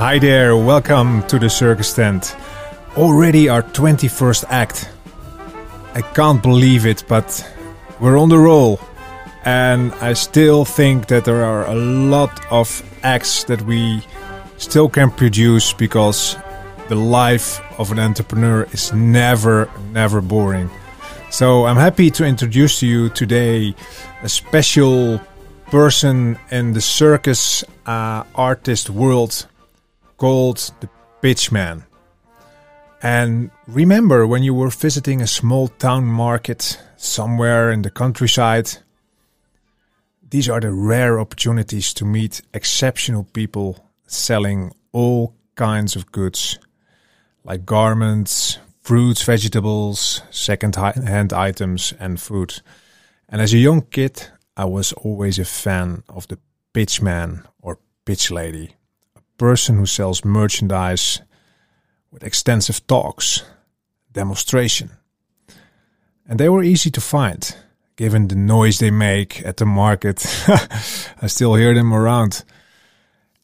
Hi there, welcome to the circus tent. Already our 21st act. I can't believe it, but we're on the roll. And I still think that there are a lot of acts that we still can produce because the life of an entrepreneur is never, never boring. So I'm happy to introduce to you today a special person in the circus uh, artist world called the Pitchman. And remember when you were visiting a small town market somewhere in the countryside, these are the rare opportunities to meet exceptional people selling all kinds of goods like garments, fruits, vegetables, second-hand items, and food. And as a young kid, I was always a fan of the pitchman or pitch lady, person who sells merchandise with extensive talks, demonstration. And they were easy to find, given the noise they make at the market. I still hear them around.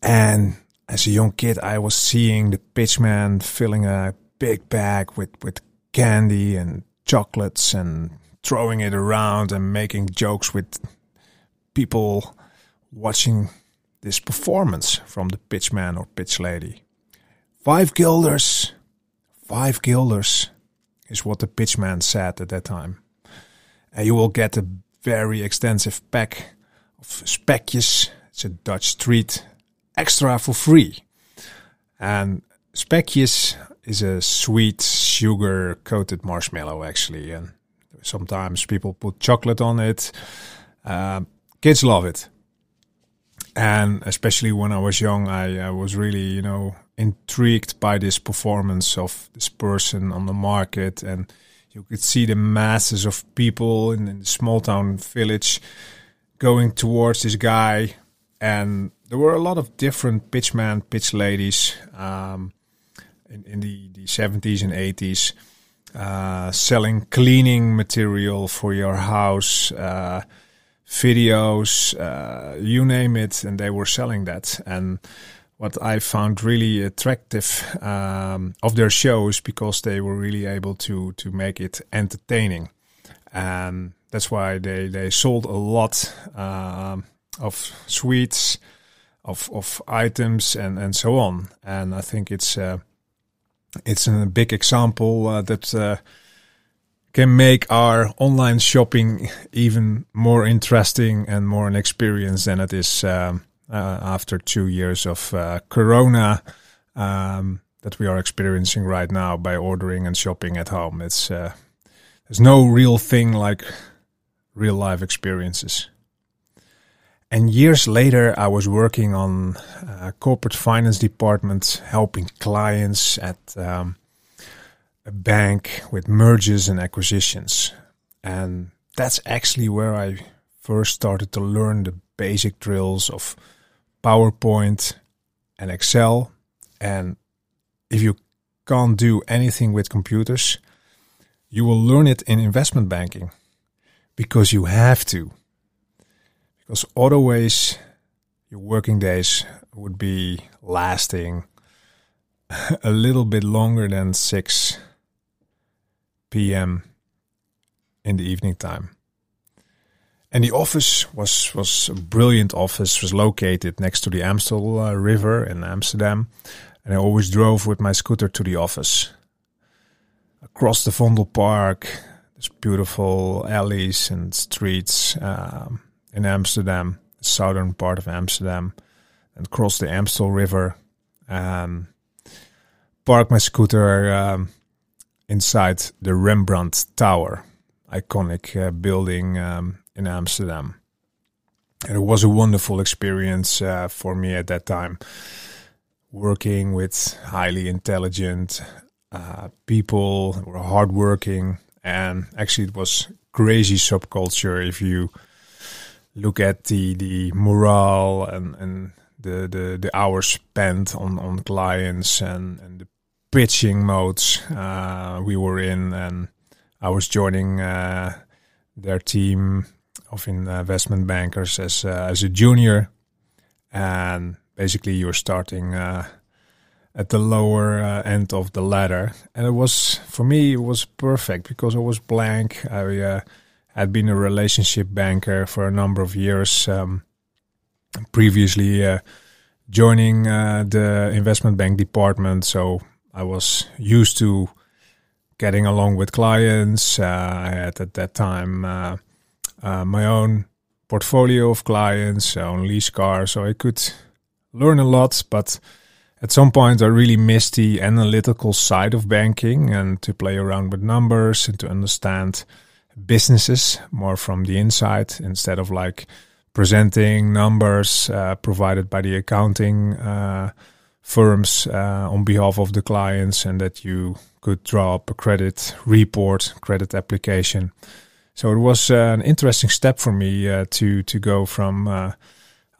And as a young kid, I was seeing the pitchman filling a big bag with, with candy and chocolates and throwing it around and making jokes with people watching this performance from the pitchman or pitch lady. Five guilders, five guilders is what the pitchman said at that time. And you will get a very extensive pack of spekjes. It's a Dutch treat extra for free. And spekjes is a sweet sugar coated marshmallow actually, and sometimes people put chocolate on it. Uh, kids love it, and especially when I was young, I, I was really you know intrigued by this performance of this person on the market, and you could see the masses of people in, in the small town village going towards this guy, and there were a lot of different pitchman, pitch ladies. Um, in, in the, the 70s and 80s, uh, selling cleaning material for your house, uh, videos, uh, you name it, and they were selling that. And what I found really attractive um, of their shows because they were really able to to make it entertaining, and that's why they they sold a lot um, of sweets, of of items, and and so on. And I think it's uh, it's a big example uh, that uh, can make our online shopping even more interesting and more an experience than it is um, uh, after two years of uh, Corona um, that we are experiencing right now by ordering and shopping at home. It's uh, there's no real thing like real life experiences. And years later, I was working on a corporate finance department, helping clients at um, a bank with mergers and acquisitions. And that's actually where I first started to learn the basic drills of PowerPoint and Excel. And if you can't do anything with computers, you will learn it in investment banking because you have to because otherwise your working days would be lasting a little bit longer than 6 p.m. in the evening time. And the office was was a brilliant office. Was located next to the Amstel uh, River in Amsterdam, and I always drove with my scooter to the office. Across the Vondelpark, there's beautiful alleys and streets. Um, in Amsterdam, the southern part of Amsterdam, and cross the Amstel River. Um, park my scooter um, inside the Rembrandt Tower, iconic uh, building um, in Amsterdam. And it was a wonderful experience uh, for me at that time, working with highly intelligent uh, people who were hardworking, and actually it was crazy subculture if you look at the the morale and and the the, the hours spent on on clients and and the pitching modes uh, we were in, and I was joining uh, their team of investment bankers as uh, as a junior, and basically you're starting uh, at the lower uh, end of the ladder, and it was for me it was perfect because I was blank. I uh, had been a relationship banker for a number of years, um, previously uh, joining uh, the investment bank department, so I was used to getting along with clients. Uh, I had at that time uh, my own portfolio of clients, on lease cars, so I could learn a lot, but at some point I really missed the analytical side of banking and to play around with numbers and to understand businesses more from the inside instead of like presenting numbers uh, provided by the accounting uh, firms uh, on behalf of the clients and that you could draw up a credit report, credit application. So it was uh, an interesting step for me uh, to to go from uh,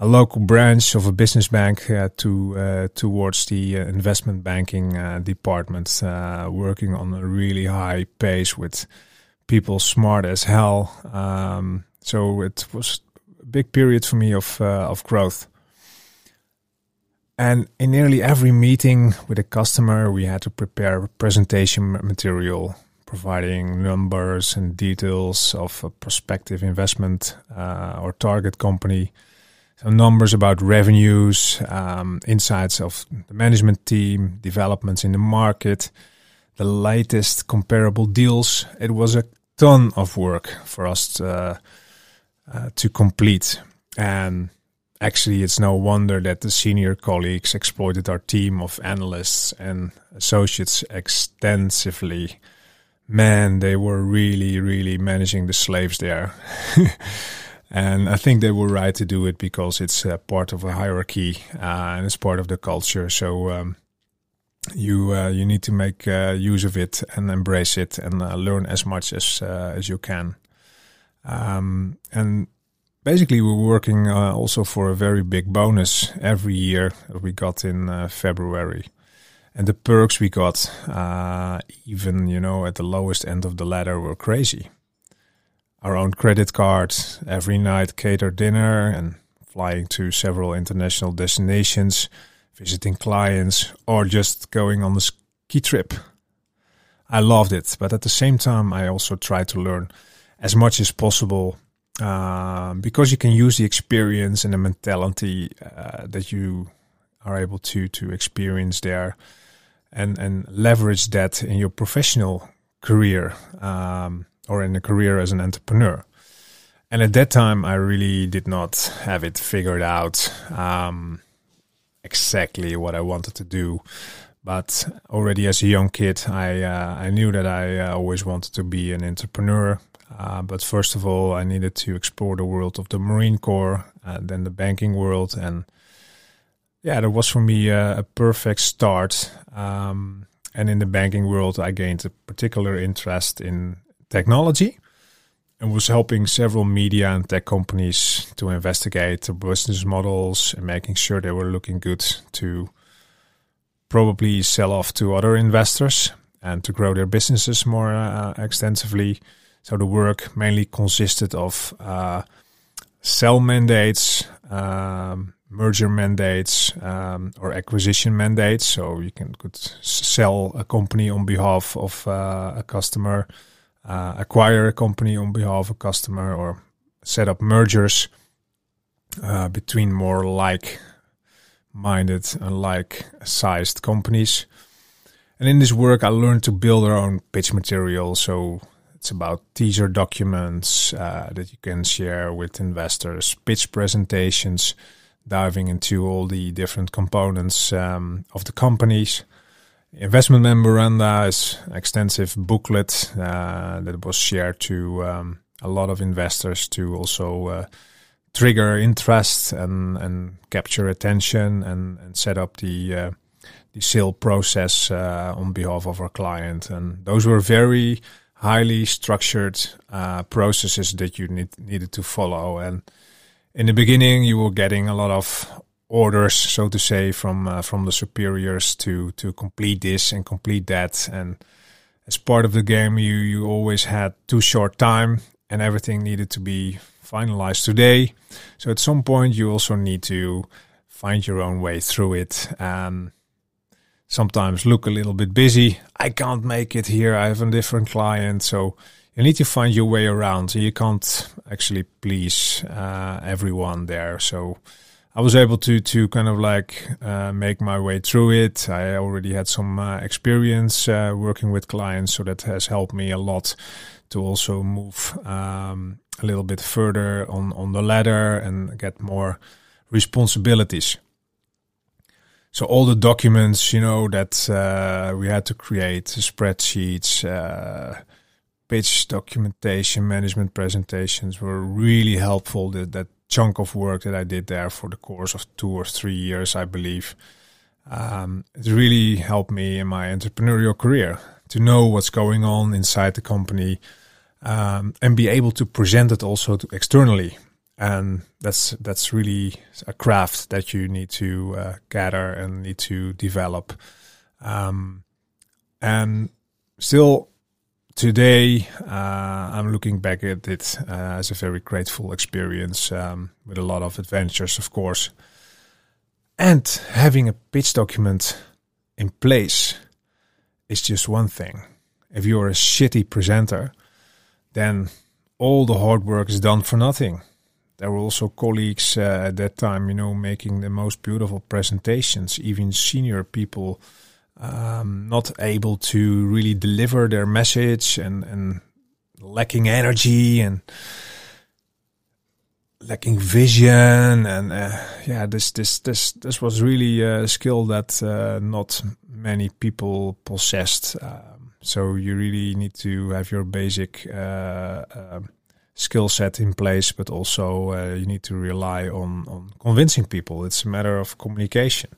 a local branch of a business bank uh, to uh, towards the investment banking department, working on a really high pace with people smart as hell. Um, so it was a big period for me of of growth. And in nearly every meeting with a customer, we had to prepare presentation material, providing numbers and details of a prospective investment or target company some numbers about revenues, um, insights of the management team, developments in the market, the latest comparable deals. It was a ton of work for us to, uh, uh, to complete. And actually, it's no wonder that the senior colleagues exploited our team of analysts and associates extensively. Man, they were really, really managing the slaves there. And I think they were right to do it because it's part of a hierarchy uh, and it's part of the culture. So um, you uh, you need to make uh, use of it and embrace it and uh, learn as much as uh, as you can. Um, and basically, we're working uh, also for a very big bonus every year that we got in uh, February. And the perks we got, uh, even you know, at the lowest end of the ladder, were crazy our own credit card, every night cater dinner, and flying to several international destinations, visiting clients, or just going on a ski trip. I loved it, but at the same time, I also tried to learn as much as possible uh, because you can use the experience and the mentality uh, that you are able to to experience there, and and leverage that in your professional career. Um, or in a career as an entrepreneur. And at that time, I really did not have it figured out um, exactly what I wanted to do. But already as a young kid, I uh, I knew that I uh, always wanted to be an entrepreneur. Uh, but first of all, I needed to explore the world of the Marine Corps, uh, then the banking world, and yeah, that was for me a, a perfect start. Um, and in the banking world, I gained a particular interest in technology and was helping several media and tech companies to investigate the business models and making sure they were looking good to probably sell off to other investors and to grow their businesses more uh, extensively. So the work mainly consisted of uh, sell mandates, um, merger mandates, um, or acquisition mandates. So you can could sell a company on behalf of uh, a customer uh, acquire a company on behalf of a customer or set up mergers uh, between more like minded and like sized companies. And in this work, I learned to build our own pitch material. So it's about teaser documents uh, that you can share with investors, pitch presentations, diving into all the different components um, of the companies investment memoranda is extensive booklet uh, that was shared to um, a lot of investors to also uh, trigger interest and, and capture attention and, and set up the uh, the sale process uh, on behalf of our client. And those were very highly structured uh, processes that you need, needed to follow. And in the beginning, you were getting a lot of orders, so to say, from uh, from the superiors to to complete this and complete that. And as part of the game, you you always had too short time, and everything needed to be finalized today. So at some point, you also need to find your own way through it. Um, sometimes look a little bit busy. I can't make it here. I have a different client. So you need to find your way around. You can't actually please uh, everyone there. So I was able to to kind of like uh, make my way through it. I already had some uh, experience uh, working with clients, so that has helped me a lot to also move um, a little bit further on on the ladder and get more responsibilities. So all the documents, you know, that uh, we had to create, spreadsheets, uh, pitch documentation, management presentations were really helpful. That, that chunk of work that I did there for the course of two or three years, I believe, um, it really helped me in my entrepreneurial career to know what's going on inside the company um, and be able to present it also to externally. And that's that's really a craft that you need to uh, gather and need to develop. Um, and still today, uh, I'm looking back at it uh, as a very grateful experience um, with a lot of adventures, of course. And having a pitch document in place is just one thing. If you're a shitty presenter, then all the hard work is done for nothing. There were also colleagues uh, at that time, you know, making the most beautiful presentations, even senior people um, not able to really deliver their message and, and lacking energy and lacking vision and uh, yeah this this this this was really a skill that uh, not many people possessed. Um, so you really need to have your basic uh, um, skill set in place but also uh, you need to rely on on convincing people it's a matter of communication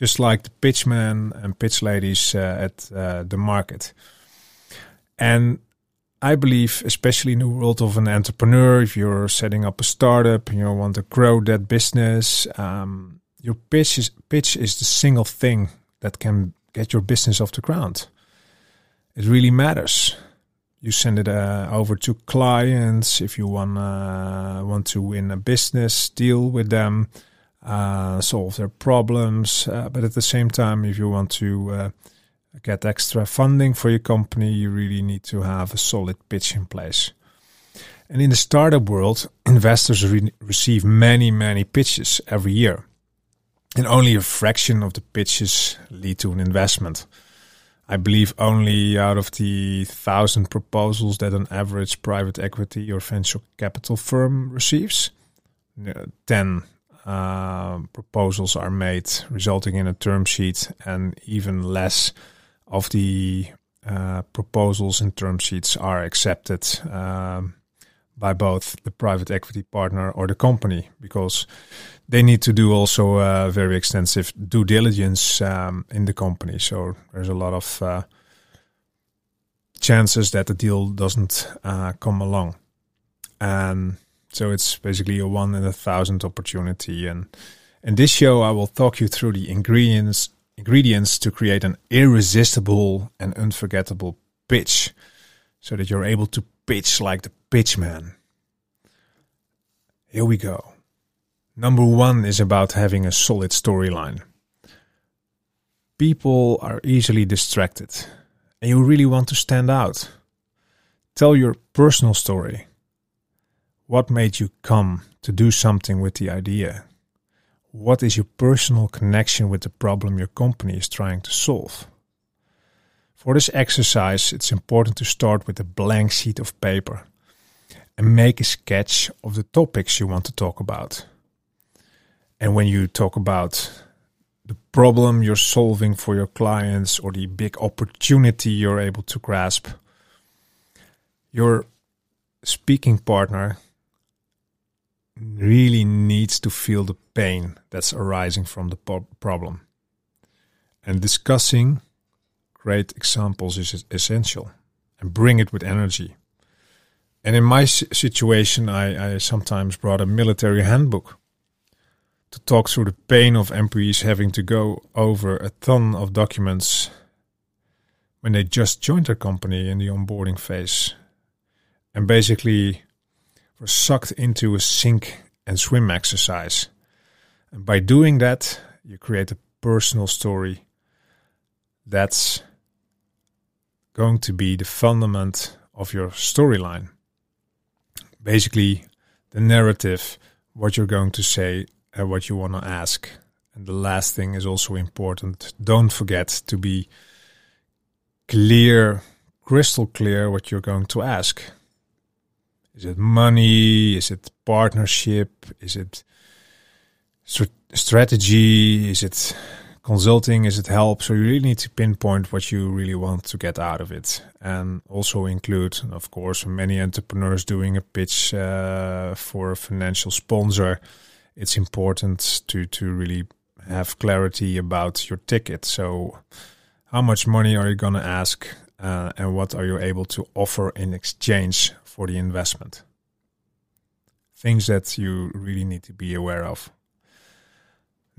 just like the pitchmen and pitch ladies uh, at uh, the market. And I believe, especially in the world of an entrepreneur, if you're setting up a startup and you want to grow that business, um, your pitch is pitch is the single thing that can get your business off the ground. It really matters. You send it uh, over to clients if you want uh, want to win a business deal with them uh, solve their problems. Uh, but at the same time, if you want to uh, get extra funding for your company, you really need to have a solid pitch in place. And in the startup world, investors re- receive many, many pitches every year. And only a fraction of the pitches lead to an investment. I believe only out of the thousand proposals that an average private equity or venture capital firm receives, 10 uh, proposals are made, resulting in a term sheet, and even less of the uh, proposals and term sheets are accepted um, by both the private equity partner or the company because they need to do also a very extensive due diligence um, in the company. So there's a lot of uh, chances that the deal doesn't uh, come along. And so it's basically a one in a thousand opportunity. And in this show, I will talk you through the ingredients ingredients to create an irresistible and unforgettable pitch, so that you're able to pitch like the pitchman. Here we go. Number one is about having a solid storyline. People are easily distracted, and you really want to stand out. Tell your personal story what made you come to do something with the idea? What is your personal connection with the problem your company is trying to solve? For this exercise, it's important to start with a blank sheet of paper and make a sketch of the topics you want to talk about. And when you talk about the problem you're solving for your clients or the big opportunity you're able to grasp, your speaking partner really needs to feel the pain that's arising from the problem. And discussing great examples is essential and bring it with energy. And in my situation, I, I sometimes brought a military handbook to talk through the pain of employees having to go over a ton of documents when they just joined their company in the onboarding phase. And basically, were sucked into a sink and swim exercise. And by doing that, you create a personal story that's going to be the fundament of your storyline. Basically, the narrative, what you're going to say, and what you want to ask. And the last thing is also important. Don't forget to be clear, crystal clear, what you're going to ask. Is it money? Is it partnership? Is it strategy? Is it consulting? Is it help? So you really need to pinpoint what you really want to get out of it, and also include, of course, many entrepreneurs doing a pitch uh, for a financial sponsor. It's important to to really have clarity about your ticket. So, how much money are you going to ask, uh, and what are you able to offer in exchange for the investment? Things that you really need to be aware of.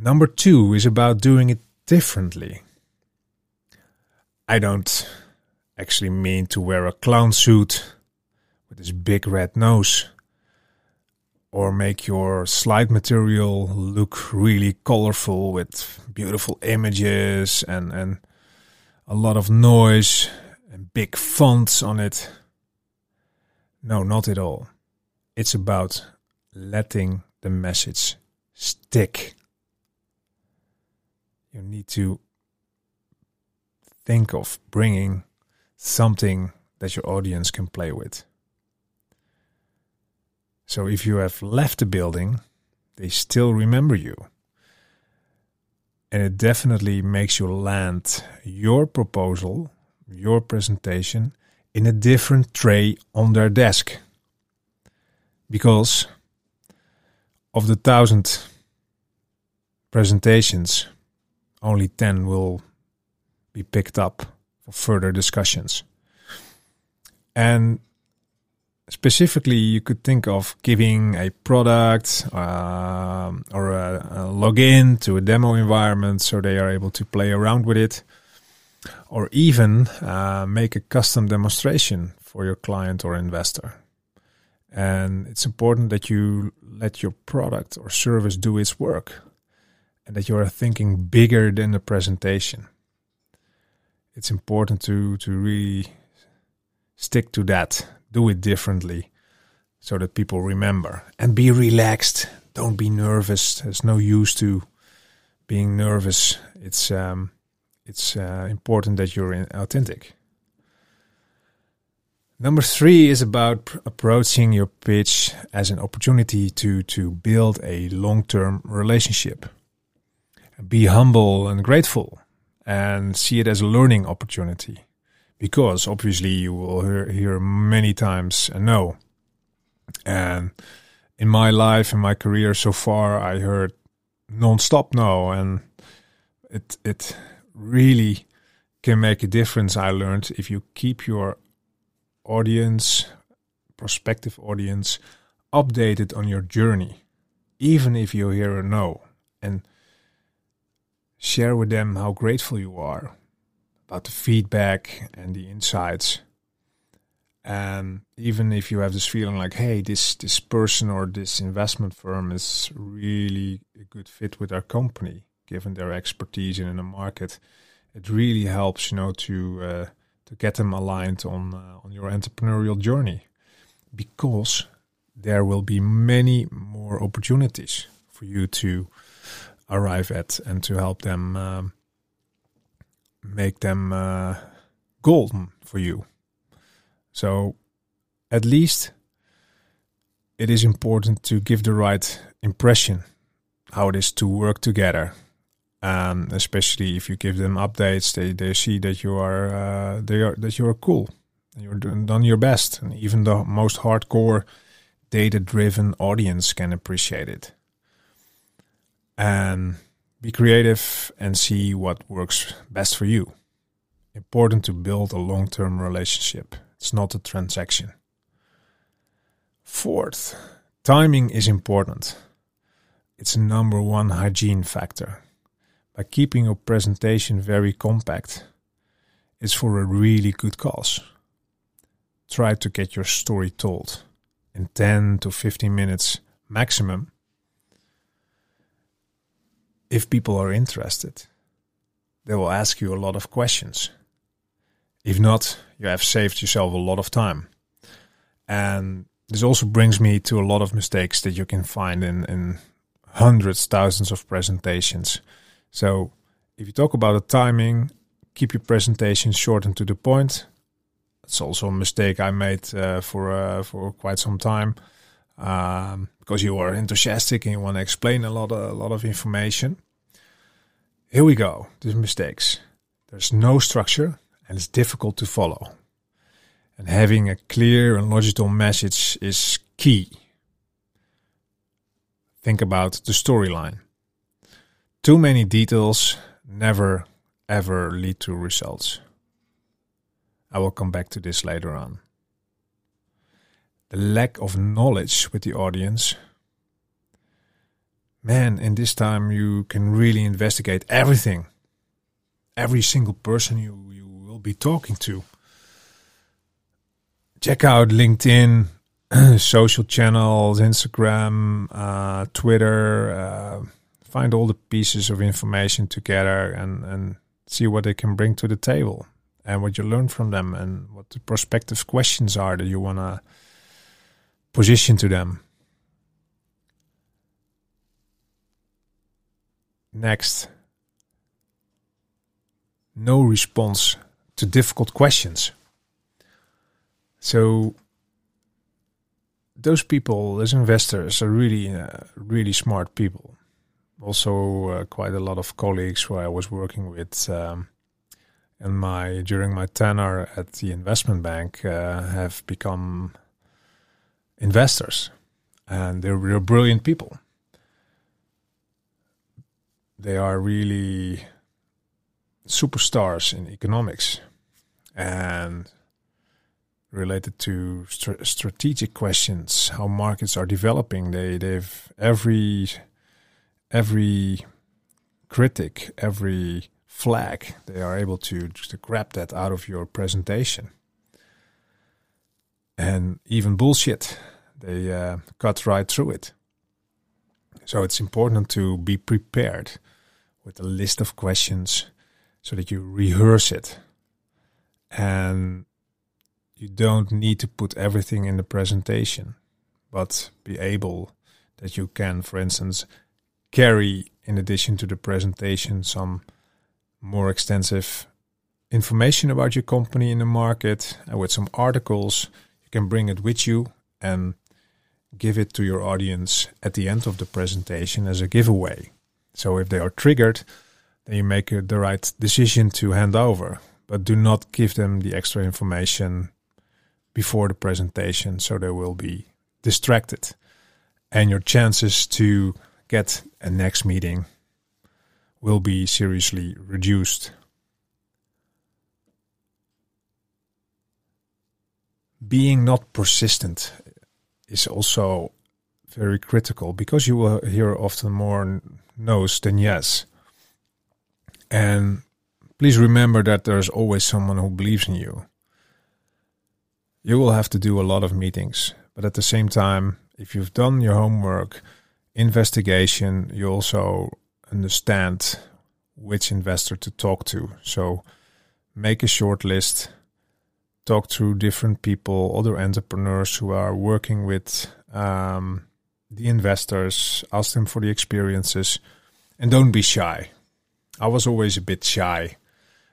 Number two is about doing it differently. I don't actually mean to wear a clown suit with this big red nose or make your slide material look really colorful with beautiful images and, and a lot of noise and big fonts on it. No, not at all. It's about letting the message stick you need to think of bringing something that your audience can play with. So if you have left the building, they still remember you. And it definitely makes you land your proposal, your presentation in a different tray on their desk. Because of the thousand presentations only 10 will be picked up for further discussions. And specifically, you could think of giving a product uh, or a, a login to a demo environment so they are able to play around with it, or even uh, make a custom demonstration for your client or investor. And it's important that you let your product or service do its work and that you are thinking bigger than the presentation. It's important to to really stick to that. Do it differently so that people remember and be relaxed. Don't be nervous. There's no use to being nervous. It's um, it's uh, important that you're authentic. Number three is about pr- approaching your pitch as an opportunity to to build a long term relationship be humble and grateful and see it as a learning opportunity. Because obviously you will hear, hear many times a no. And in my life, in my career so far, I heard non-stop no. And it, it really can make a difference. I learned if you keep your audience, prospective audience, updated on your journey, even if you hear a no. And share with them how grateful you are about the feedback and the insights. And even if you have this feeling like, hey, this this person or this investment firm is really a good fit with our company, given their expertise in the market, it really helps, you know, to uh, to get them aligned on uh, on your entrepreneurial journey, because there will be many more opportunities for you to arrive at and to help them um, make them uh, golden for you. So, at least it is important to give the right impression how it is to work together. Um, especially if you give them updates, they, they see that you are uh, they are that you are cool, you're doing, done your best, and even the most hardcore data-driven audience can appreciate it and be creative and see what works best for you. Important to build a long term relationship, it's not a transaction. Fourth, timing is important. It's a number one hygiene factor. By keeping your presentation very compact, it's for a really good cause. Try to get your story told in 10 to 15 minutes maximum if people are interested. they will ask you a lot of questions. If not, you have saved yourself a lot of time. And this also brings me to a lot of mistakes that you can find in, in hundreds, thousands of presentations. So if you talk about the timing, keep your presentation short and to the point. It's also a mistake I made uh, for uh, for quite some time um, because you are enthusiastic and you want to explain a lot of, a lot of information. Here we go. These mistakes. There's no structure and it's difficult to follow. And having a clear and logical message is key. Think about the storyline. Too many details never ever lead to results. I will come back to this later on. The lack of knowledge with the audience. Man, in this time you can really investigate everything. Every single person you, you will be talking to. Check out LinkedIn, social channels, Instagram, uh, Twitter. Uh, find all the pieces of information together and, and see what they can bring to the table and what you learn from them and what the prospective questions are that you want to position to them. Next, no response to difficult questions. So, those people, those investors, are really, uh, really smart people also uh, quite a lot of colleagues who I was working with um, in my during my tenure at the investment bank uh, have become investors, and they're, they're brilliant people. They are really superstars in economics and related to st- strategic questions, how markets are developing. They they've every every critic, every flag, they are able to just grab that out of your presentation. And even bullshit, they uh, cut right through it. So it's important to be prepared with a list of questions so that you rehearse it. And you don't need to put everything in the presentation, but be able that you can, for instance, carry, in addition to the presentation, some more extensive information about your company in the market and with some articles. You can bring it with you and give it to your audience at the end of the presentation as a giveaway. So if they are triggered, then you make uh, the right decision to hand over, but do not give them the extra information before the presentation so they will be distracted. And your chances to get a next meeting will be seriously reduced. Being not persistent is also very critical because you will hear often more no's than yes. And please remember that there's always someone who believes in you. You will have to do a lot of meetings, but at the same time, if you've done your homework, investigation, you also understand which investor to talk to. So make a short list, talk to different people, other entrepreneurs who are working with um, the investors, ask them for the experiences, and don't be shy. I was always a bit shy,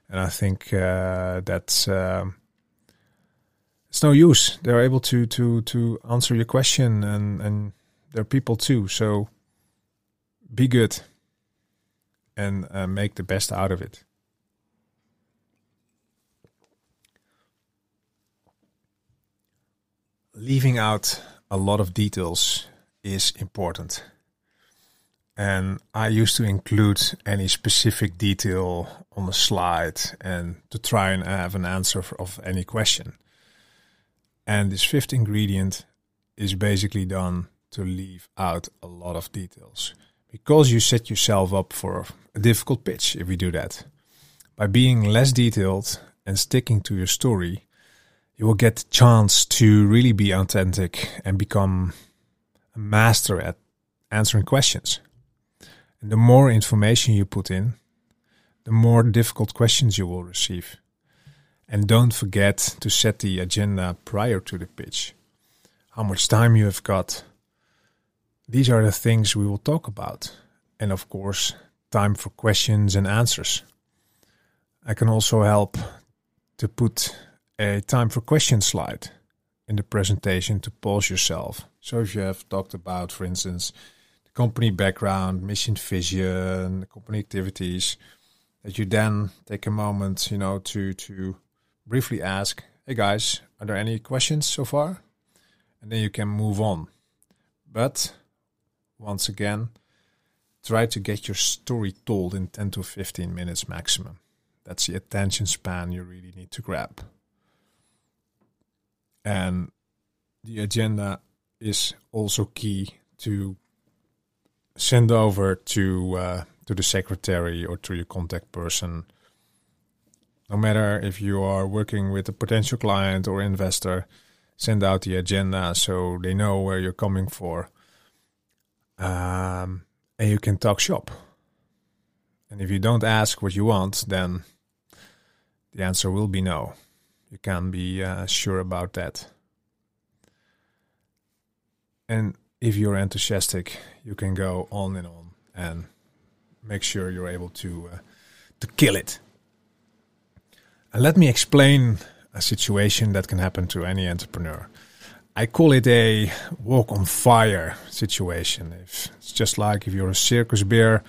and I think uh, that's. Uh, it's no use. They're able to to to answer your question and and they're people too. So be good and uh, make the best out of it. Leaving out a lot of details is important. And I used to include any specific detail on the slide and to try and have an answer of any question. And this fifth ingredient is basically done to leave out a lot of details because you set yourself up for a difficult pitch if you do that. By being less detailed and sticking to your story, you will get chance to really be authentic and become a master at answering questions. And the more information you put in, the more difficult questions you will receive. And don't forget to set the agenda prior to the pitch. How much time you have got. These are the things we will talk about. And of course, time for questions and answers. I can also help to put a time for questions slide in the presentation to pause yourself. So if you have talked about, for instance, the company background, mission, vision, company activities, that you then take a moment, you know, to to briefly ask, "Hey guys, are there any questions so far?" And then you can move on. But once again, try to get your story told in 10 to 15 minutes maximum. That's the attention span you really need to grab. And the agenda is also key to send over to uh, to the secretary or to your contact person. No matter if you are working with a potential client or investor, send out the agenda so they know where you're coming for. Um, and you can talk shop. And if you don't ask what you want, then the answer will be no. You can be uh, sure about that. And if you're enthusiastic, you can go on and on and make sure you're able to uh, to kill it. And let me explain a situation that can happen to any entrepreneur. I call it a walk on fire situation. If it's just like if you're a circus bear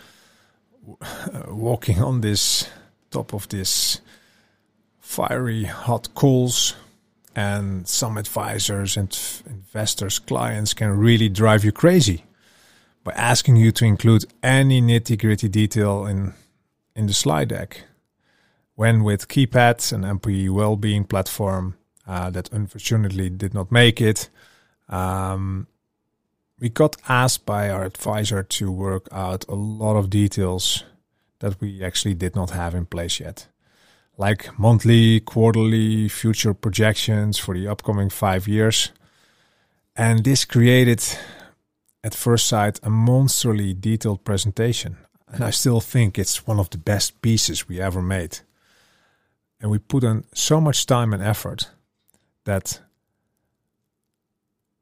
walking on this top of this fiery hot calls and some advisors and investors clients can really drive you crazy by asking you to include any nitty-gritty detail in in the slide deck. When with KeyPads an employee well-being platform uh, that unfortunately did not make it um, we got asked by our advisor to work out a lot of details that we actually did not have in place yet like monthly, quarterly, future projections for the upcoming five years. And this created, at first sight, a monstrally detailed presentation. And I still think it's one of the best pieces we ever made. And we put in so much time and effort that,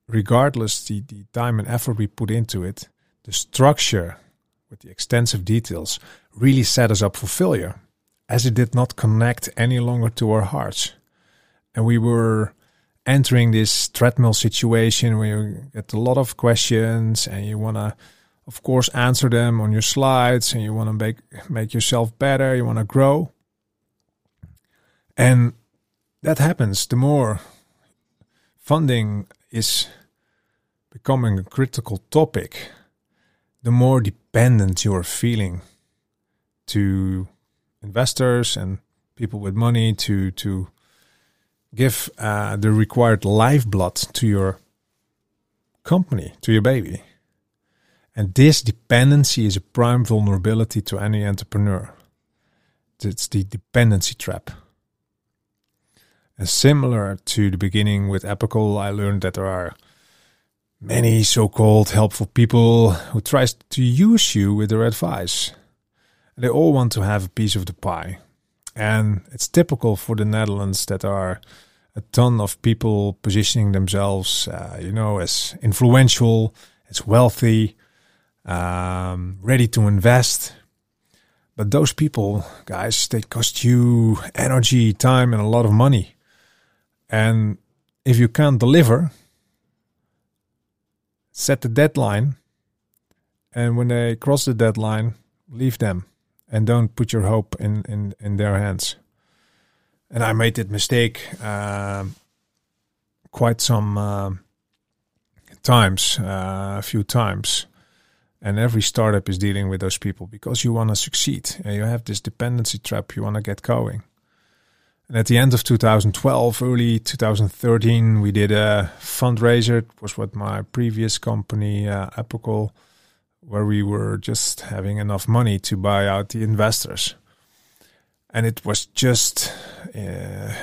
regardless the, the time and effort we put into it, the structure with the extensive details really set us up for failure as it did not connect any longer to our hearts. And we were entering this treadmill situation where you get a lot of questions and you want to, of course, answer them on your slides and you want to make, make yourself better, you want to grow. And that happens the more funding is becoming a critical topic, the more dependent you are feeling to investors and people with money to to give uh, the required lifeblood to your company, to your baby. And this dependency is a prime vulnerability to any entrepreneur. It's the dependency trap. And similar to the beginning with Appical, I learned that there are many so-called helpful people who tries to use you with their advice. They all want to have a piece of the pie. And it's typical for the Netherlands that are a ton of people positioning themselves, uh, you know, as influential, as wealthy, um, ready to invest. But those people, guys, they cost you energy, time, and a lot of money. And if you can't deliver, set the deadline. And when they cross the deadline, leave them and don't put your hope in in in their hands. And I made that mistake uh, quite some uh, times, a few times. And every startup is dealing with those people because you want to succeed and you have this dependency trap. You want to get going. And at the end of 2012, early 2013, we did a fundraiser. It was what my previous company, uh, Appical, where we were just having enough money to buy out the investors. And it was just uh,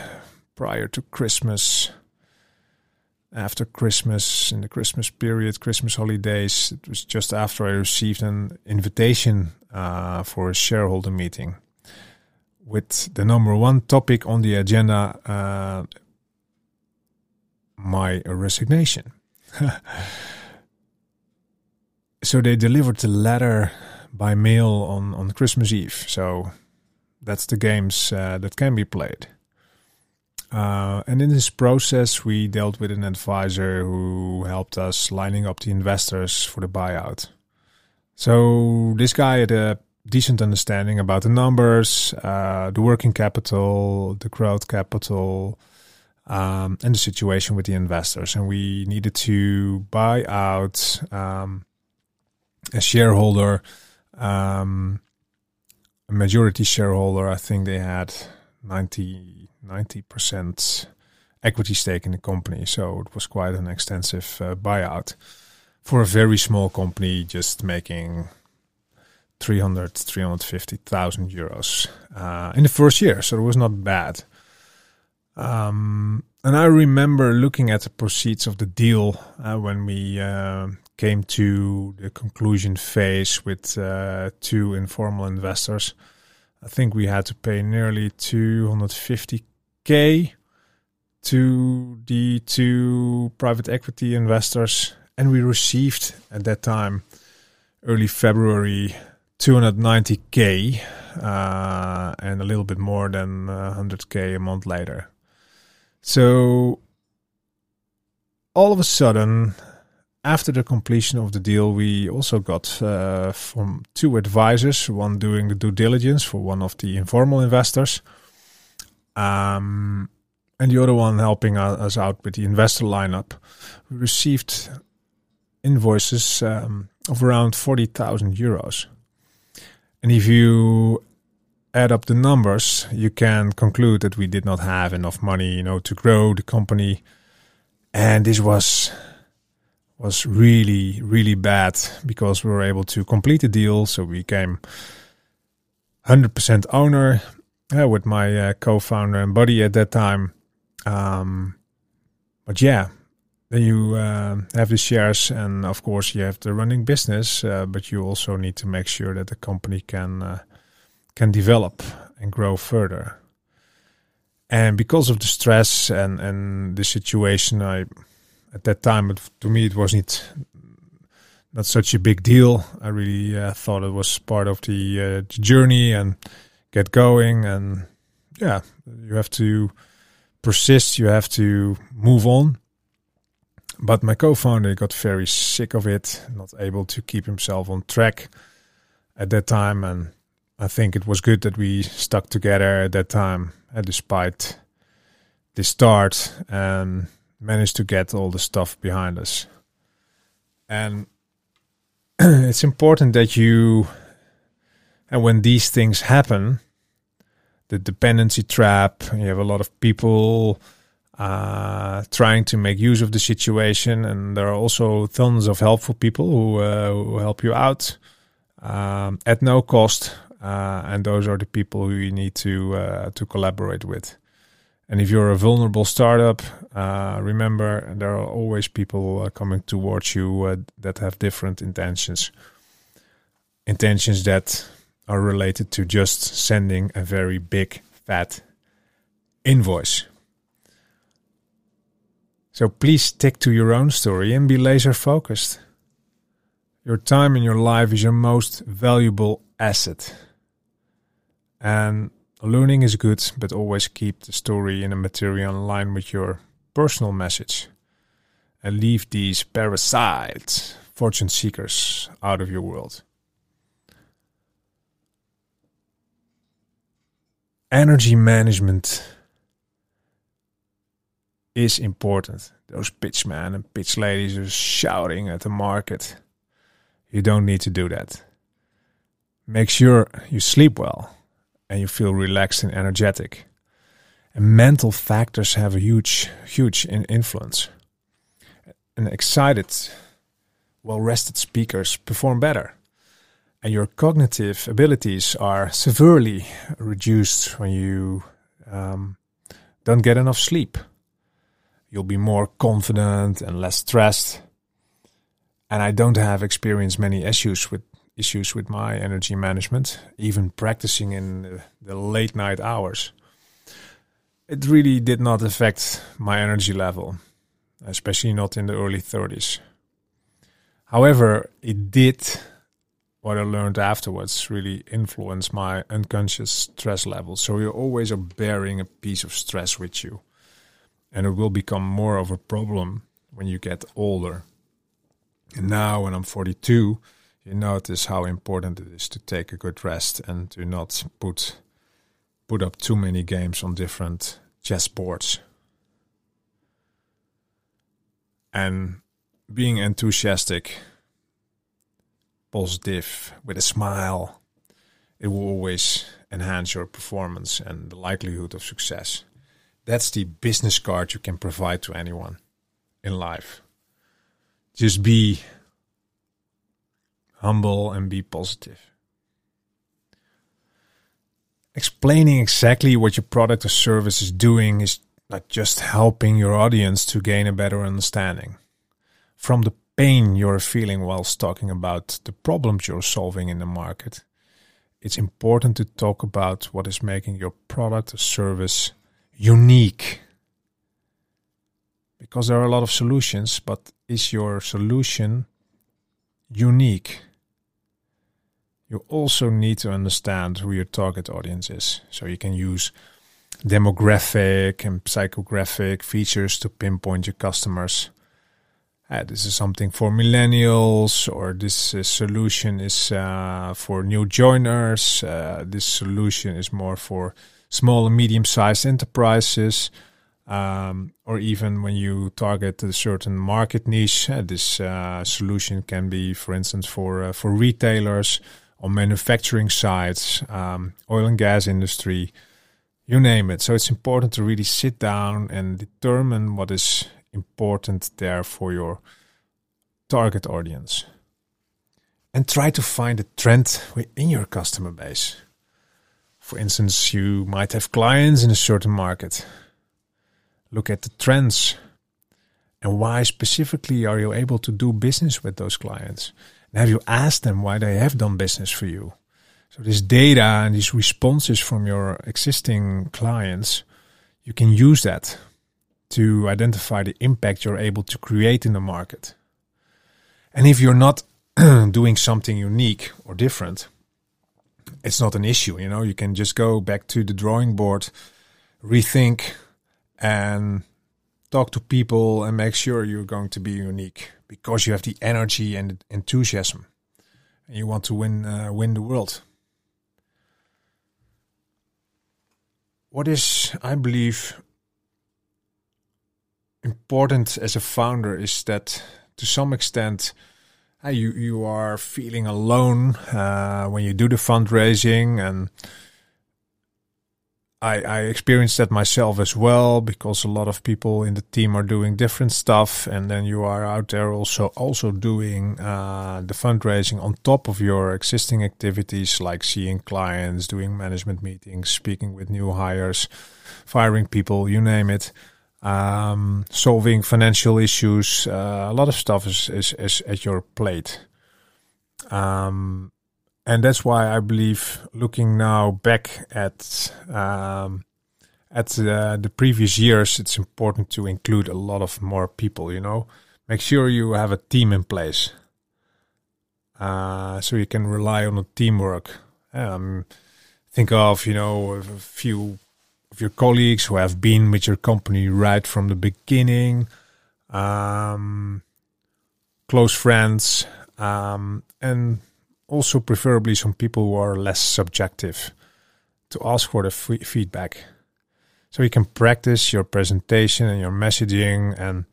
prior to Christmas, after Christmas, in the Christmas period, Christmas holidays. It was just after I received an invitation uh, for a shareholder meeting. with the number one topic on the agenda uh, my resignation. so they delivered the letter by mail on, on Christmas Eve. So that's the games uh, that can be played. Uh, and in this process, we dealt with an advisor who helped us lining up the investors for the buyout. So this guy had a decent understanding about the numbers, uh, the working capital, the growth capital, um, and the situation with the investors. And we needed to buy out um, a shareholder, um, a majority shareholder. I think they had 90 percent equity stake in the company, so it was quite an extensive uh, buyout for a very small company, just making 300 350,000 euros uh, in the first year, so it was not bad. Um, and I remember looking at the proceeds of the deal uh, when we uh, came to the conclusion phase with uh, two informal investors. I think we had to pay nearly 250k to the two private equity investors, and we received at that time, early February, 290k uh, and a little bit more than 100k a month later. So all of a sudden, after the completion of the deal, we also got uh, from two advisors, one doing the due diligence for one of the informal investors, um, and the other one helping us out with the investor lineup. We received invoices um, of around 40,000 euros. And if you add up the numbers, you can conclude that we did not have enough money, you know, to grow the company. And this was was really, really bad because we were able to complete the deal. So we became 100% owner uh, with my uh, co-founder and buddy at that time. Um, but yeah, then you uh, have the shares, and of course you have the running business. Uh, but you also need to make sure that the company can uh, can develop and grow further. And because of the stress and, and the situation, I at that time it, to me it wasn't not such a big deal. I really uh, thought it was part of the, uh, journey and get going. And yeah, you have to persist. You have to move on. But my co-founder got very sick of it, not able to keep himself on track at that time, and I think it was good that we stuck together at that time, uh, despite the start, and managed to get all the stuff behind us. And it's important that you, and when these things happen, the dependency trap, you have a lot of people uh, trying to make use of the situation, and there are also tons of helpful people who, uh, who help you out um, at no cost uh, and those are the people who you need to uh, to collaborate with. And if you're a vulnerable startup, uh, remember there are always people uh, coming towards you uh, that have different intentions. Intentions that are related to just sending a very big fat invoice. So please stick to your own story and be laser focused. Your time in your life is your most valuable asset. And learning is good, but always keep the story in a material in line with your personal message. And leave these parasites, fortune seekers, out of your world. Energy management is important. Those pitchmen and pitch ladies are shouting at the market. You don't need to do that. Make sure you sleep well and you feel relaxed and energetic. And mental factors have a huge, huge influence. And excited, well rested speakers perform better. And your cognitive abilities are severely reduced when you um, don't get enough sleep. You'll be more confident and less stressed. And I don't have experienced many issues with issues with my energy management, even practicing in the late night hours. It really did not affect my energy level, especially not in the early 30s. However, it did what I learned afterwards really influence my unconscious stress level. So you're always bearing a piece of stress with you. And it will become more of a problem when you get older. And now, when I'm 42, you notice how important it is to take a good rest and to not put put up too many games on different chess boards. And being enthusiastic positive with a smile, it will always enhance your performance and the likelihood of success. That's the business card you can provide to anyone in life. Just be humble and be positive. Explaining exactly what your product or service is doing is not just helping your audience to gain a better understanding. From the pain you're feeling whilst talking about the problems you're solving in the market, it's important to talk about what is making your product or service unique. Because there are a lot of solutions, but is your solution unique? You also need to understand who your target audience is. So you can use demographic and psychographic features to pinpoint your customers uh, this is something for millennials, or this uh, solution is uh, for new joiners. Uh, this solution is more for small and medium sized enterprises. Um, or even when you target a certain market niche, uh, this uh, solution can be, for instance, for for retailers or manufacturing sites, um, oil and gas industry, you name it. So it's important to really sit down and determine what is important there for your target audience. And try to find a trend within your customer base. For instance, you might have clients in a certain market. Look at the trends and why specifically are you able to do business with those clients? And have you asked them why they have done business for you? So this data and these responses from your existing clients, you can use that to identify the impact you're able to create in the market. And if you're not doing something unique or different, it's not an issue. You know, you can just go back to the drawing board, rethink, and talk to people and make sure you're going to be unique because you have the energy and enthusiasm, and you want to win uh, win the world. What is, I believe, important as a founder is that to some extent uh, you you are feeling alone uh, when you do the fundraising and I, I experienced that myself as well because a lot of people in the team are doing different stuff and then you are out there also also doing uh, the fundraising on top of your existing activities like seeing clients doing management meetings speaking with new hires firing people you name it um, solving financial issues. Uh, a lot of stuff is, is, is at your plate. Um, and that's why I believe looking now back at um, at uh, the previous years, it's important to include a lot of more people. You know, make sure you have a team in place, uh, so you can rely on the teamwork. Um, think of you know a few of your colleagues who have been with your company right from the beginning, um, close friends, um, and also preferably some people who are less subjective to ask for the f- feedback. So you can practice your presentation and your messaging, and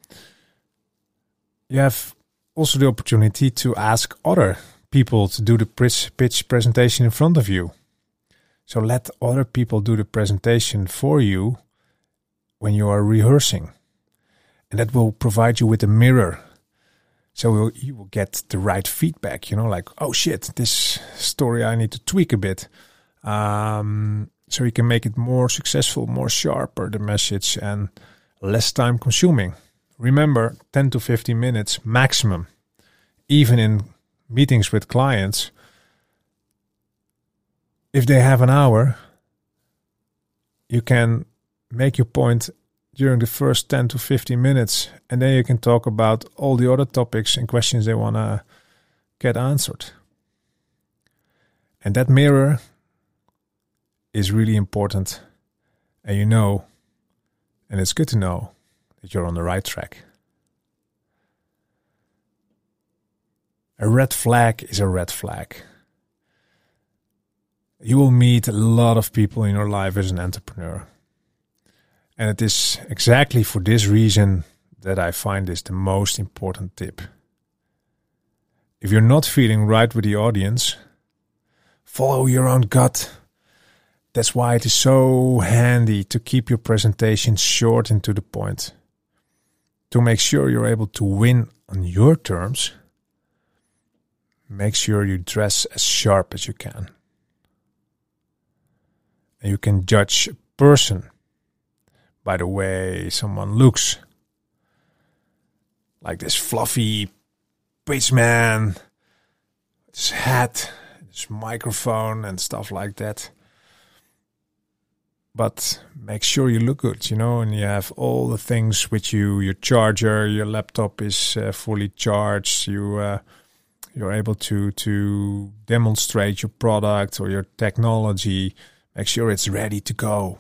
you have also the opportunity to ask other people to do the pitch presentation in front of you. So let other people do the presentation for you when you are rehearsing. And that will provide you with a mirror. So you will get the right feedback, you know, like, oh shit, this story I need to tweak a bit. Um, so you can make it more successful, more sharper, the message, and less time consuming. Remember, 10 to 15 minutes maximum. Even in meetings with clients, if they have an hour, you can make your point during the first 10 to 15 minutes, and then you can talk about all the other topics and questions they want to get answered. And that mirror is really important. And you know, and it's good to know that you're on the right track. A red flag is a red flag. You will meet a lot of people in your life as an entrepreneur. And it is exactly for this reason that I find this the most important tip. If you're not feeling right with the audience, follow your own gut. That's why it is so handy to keep your presentation short and to the point. To make sure you're able to win on your terms make sure you dress as sharp as you can. And you can judge a person by the way someone looks. Like this fluffy pitchman, his hat, his microphone, and stuff like that. But make sure you look good, you know, and you have all the things with you. Your charger, your laptop is uh, fully charged. You uh, you're able to to demonstrate your product or your technology make sure it's ready to go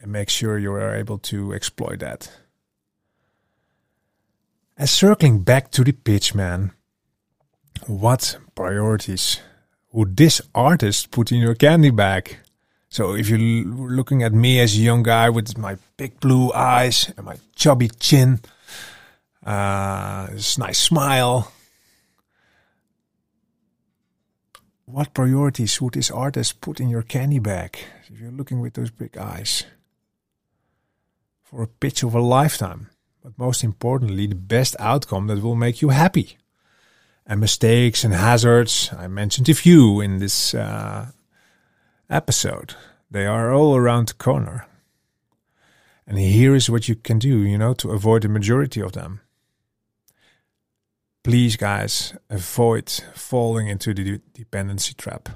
and make sure you are able to exploit that. And circling back to the pitch man what priorities would this artist put in your candy bag? So if you're looking at me as a young guy with my big blue eyes and my chubby chin uh, this nice smile what priorities would this artist put in your candy bag? If you're looking with those big eyes? For a pitch of a lifetime, but most importantly, the best outcome that will make you happy. And mistakes and hazards, I mentioned a few in this uh, episode. They are all around the corner. And here is what you can do, you know, to avoid the majority of them please, guys, avoid falling into the dependency trap.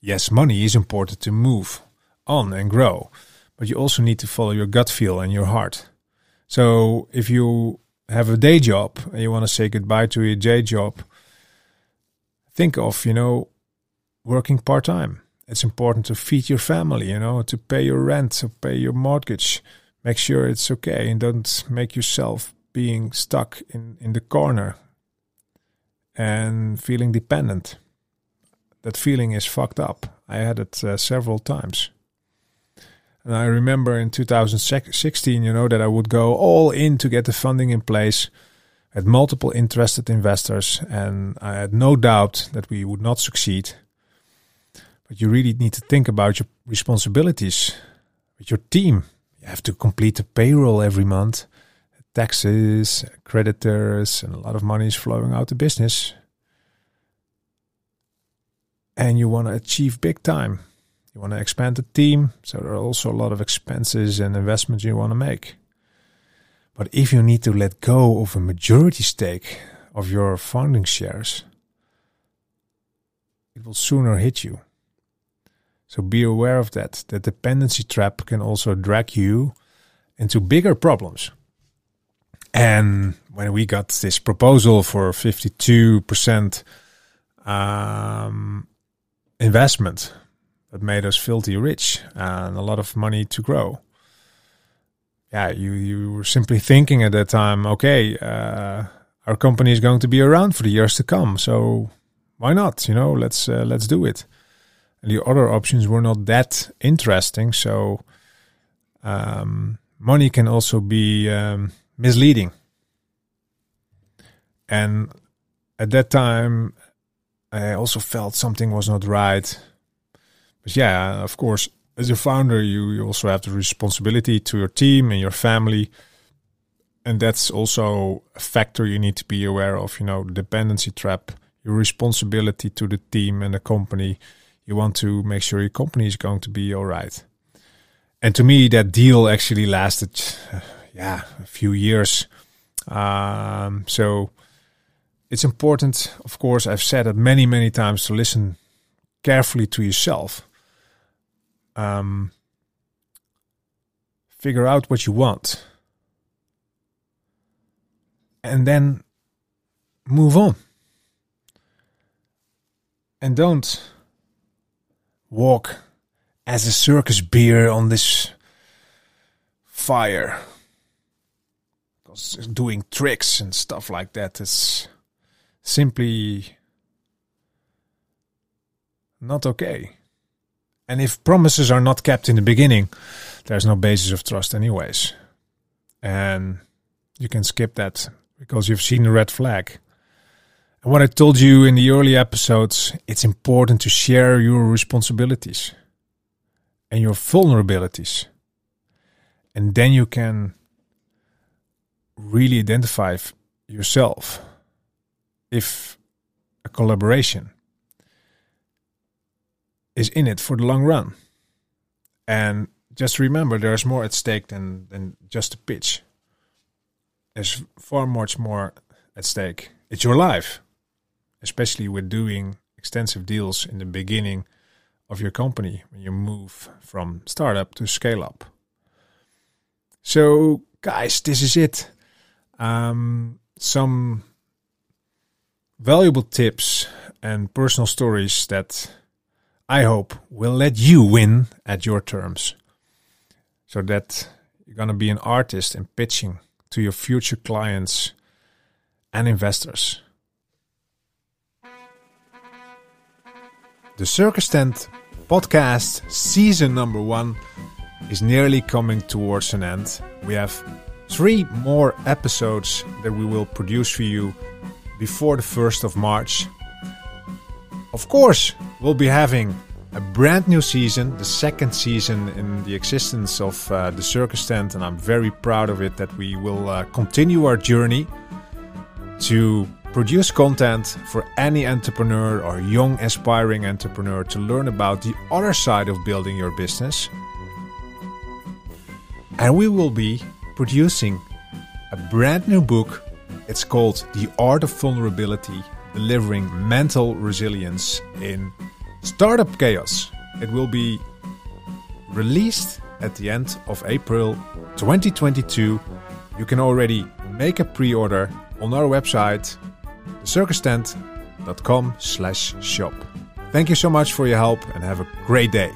Yes, money is important to move on and grow, but you also need to follow your gut feel and your heart. So if you have a day job and you want to say goodbye to your day job, think of, you know, working part time. It's important to feed your family, you know, to pay your rent, to pay your mortgage. Make sure it's okay and don't make yourself being stuck in, in the corner and feeling dependent. That feeling is fucked up. I had it uh, several times. And I remember in 2016, you know, that I would go all in to get the funding in place. I had multiple interested investors, and I had no doubt that we would not succeed. But you really need to think about your responsibilities with your team. You have to complete the payroll every month taxes, creditors, and a lot of money is flowing out the business. And you want to achieve big time. You want to expand the team. So there are also a lot of expenses and investments you want to make. But if you need to let go of a majority stake of your founding shares, it will sooner hit you. So be aware of that. The dependency trap can also drag you into bigger problems. And when we got this proposal for 52% um, investment, that made us filthy rich and a lot of money to grow. Yeah, you, you were simply thinking at that time, okay, uh, our company is going to be around for the years to come. So why not? You know, let's uh, let's do it. And the other options were not that interesting. So um, money can also be um, misleading. And at that time, I also felt something was not right. Yeah, of course, as a founder, you, you also have the responsibility to your team and your family. And that's also a factor you need to be aware of, you know, the dependency trap, your responsibility to the team and the company. You want to make sure your company is going to be all right. And to me, that deal actually lasted yeah, a few years. Um, so it's important, of course, I've said it many, many times to listen carefully to yourself. Um, figure out what you want. And then move on. And don't walk as a circus bear on this fire. Because doing tricks and stuff like that is simply not okay. And if promises are not kept in the beginning, there's no basis of trust, anyways. And you can skip that because you've seen the red flag. And what I told you in the early episodes, it's important to share your responsibilities and your vulnerabilities. And then you can really identify yourself if a collaboration is in it for the long run. And just remember, there's more at stake than, than just a pitch. There's far much more at stake. It's your life, especially with doing extensive deals in the beginning of your company when you move from startup to scale up. So, guys, this is it. Um, some valuable tips and personal stories that I hope will let you win at your terms. So that you're going to be an artist in pitching to your future clients and investors. The Circus Tent podcast season number one is nearly coming towards an end. We have three more episodes that we will produce for you before the 1st of March. Of course, we'll be having a brand new season, the second season in the existence of uh, the Circus Tent, and I'm very proud of it that we will uh, continue our journey to produce content for any entrepreneur or young aspiring entrepreneur to learn about the other side of building your business. And we will be producing a brand new book. It's called The Art of Vulnerability Delivering Mental Resilience in Startup Chaos. It will be released at the end of April 2022. You can already make a pre-order on our website, thecircustent.com slash shop. Thank you so much for your help and have a great day.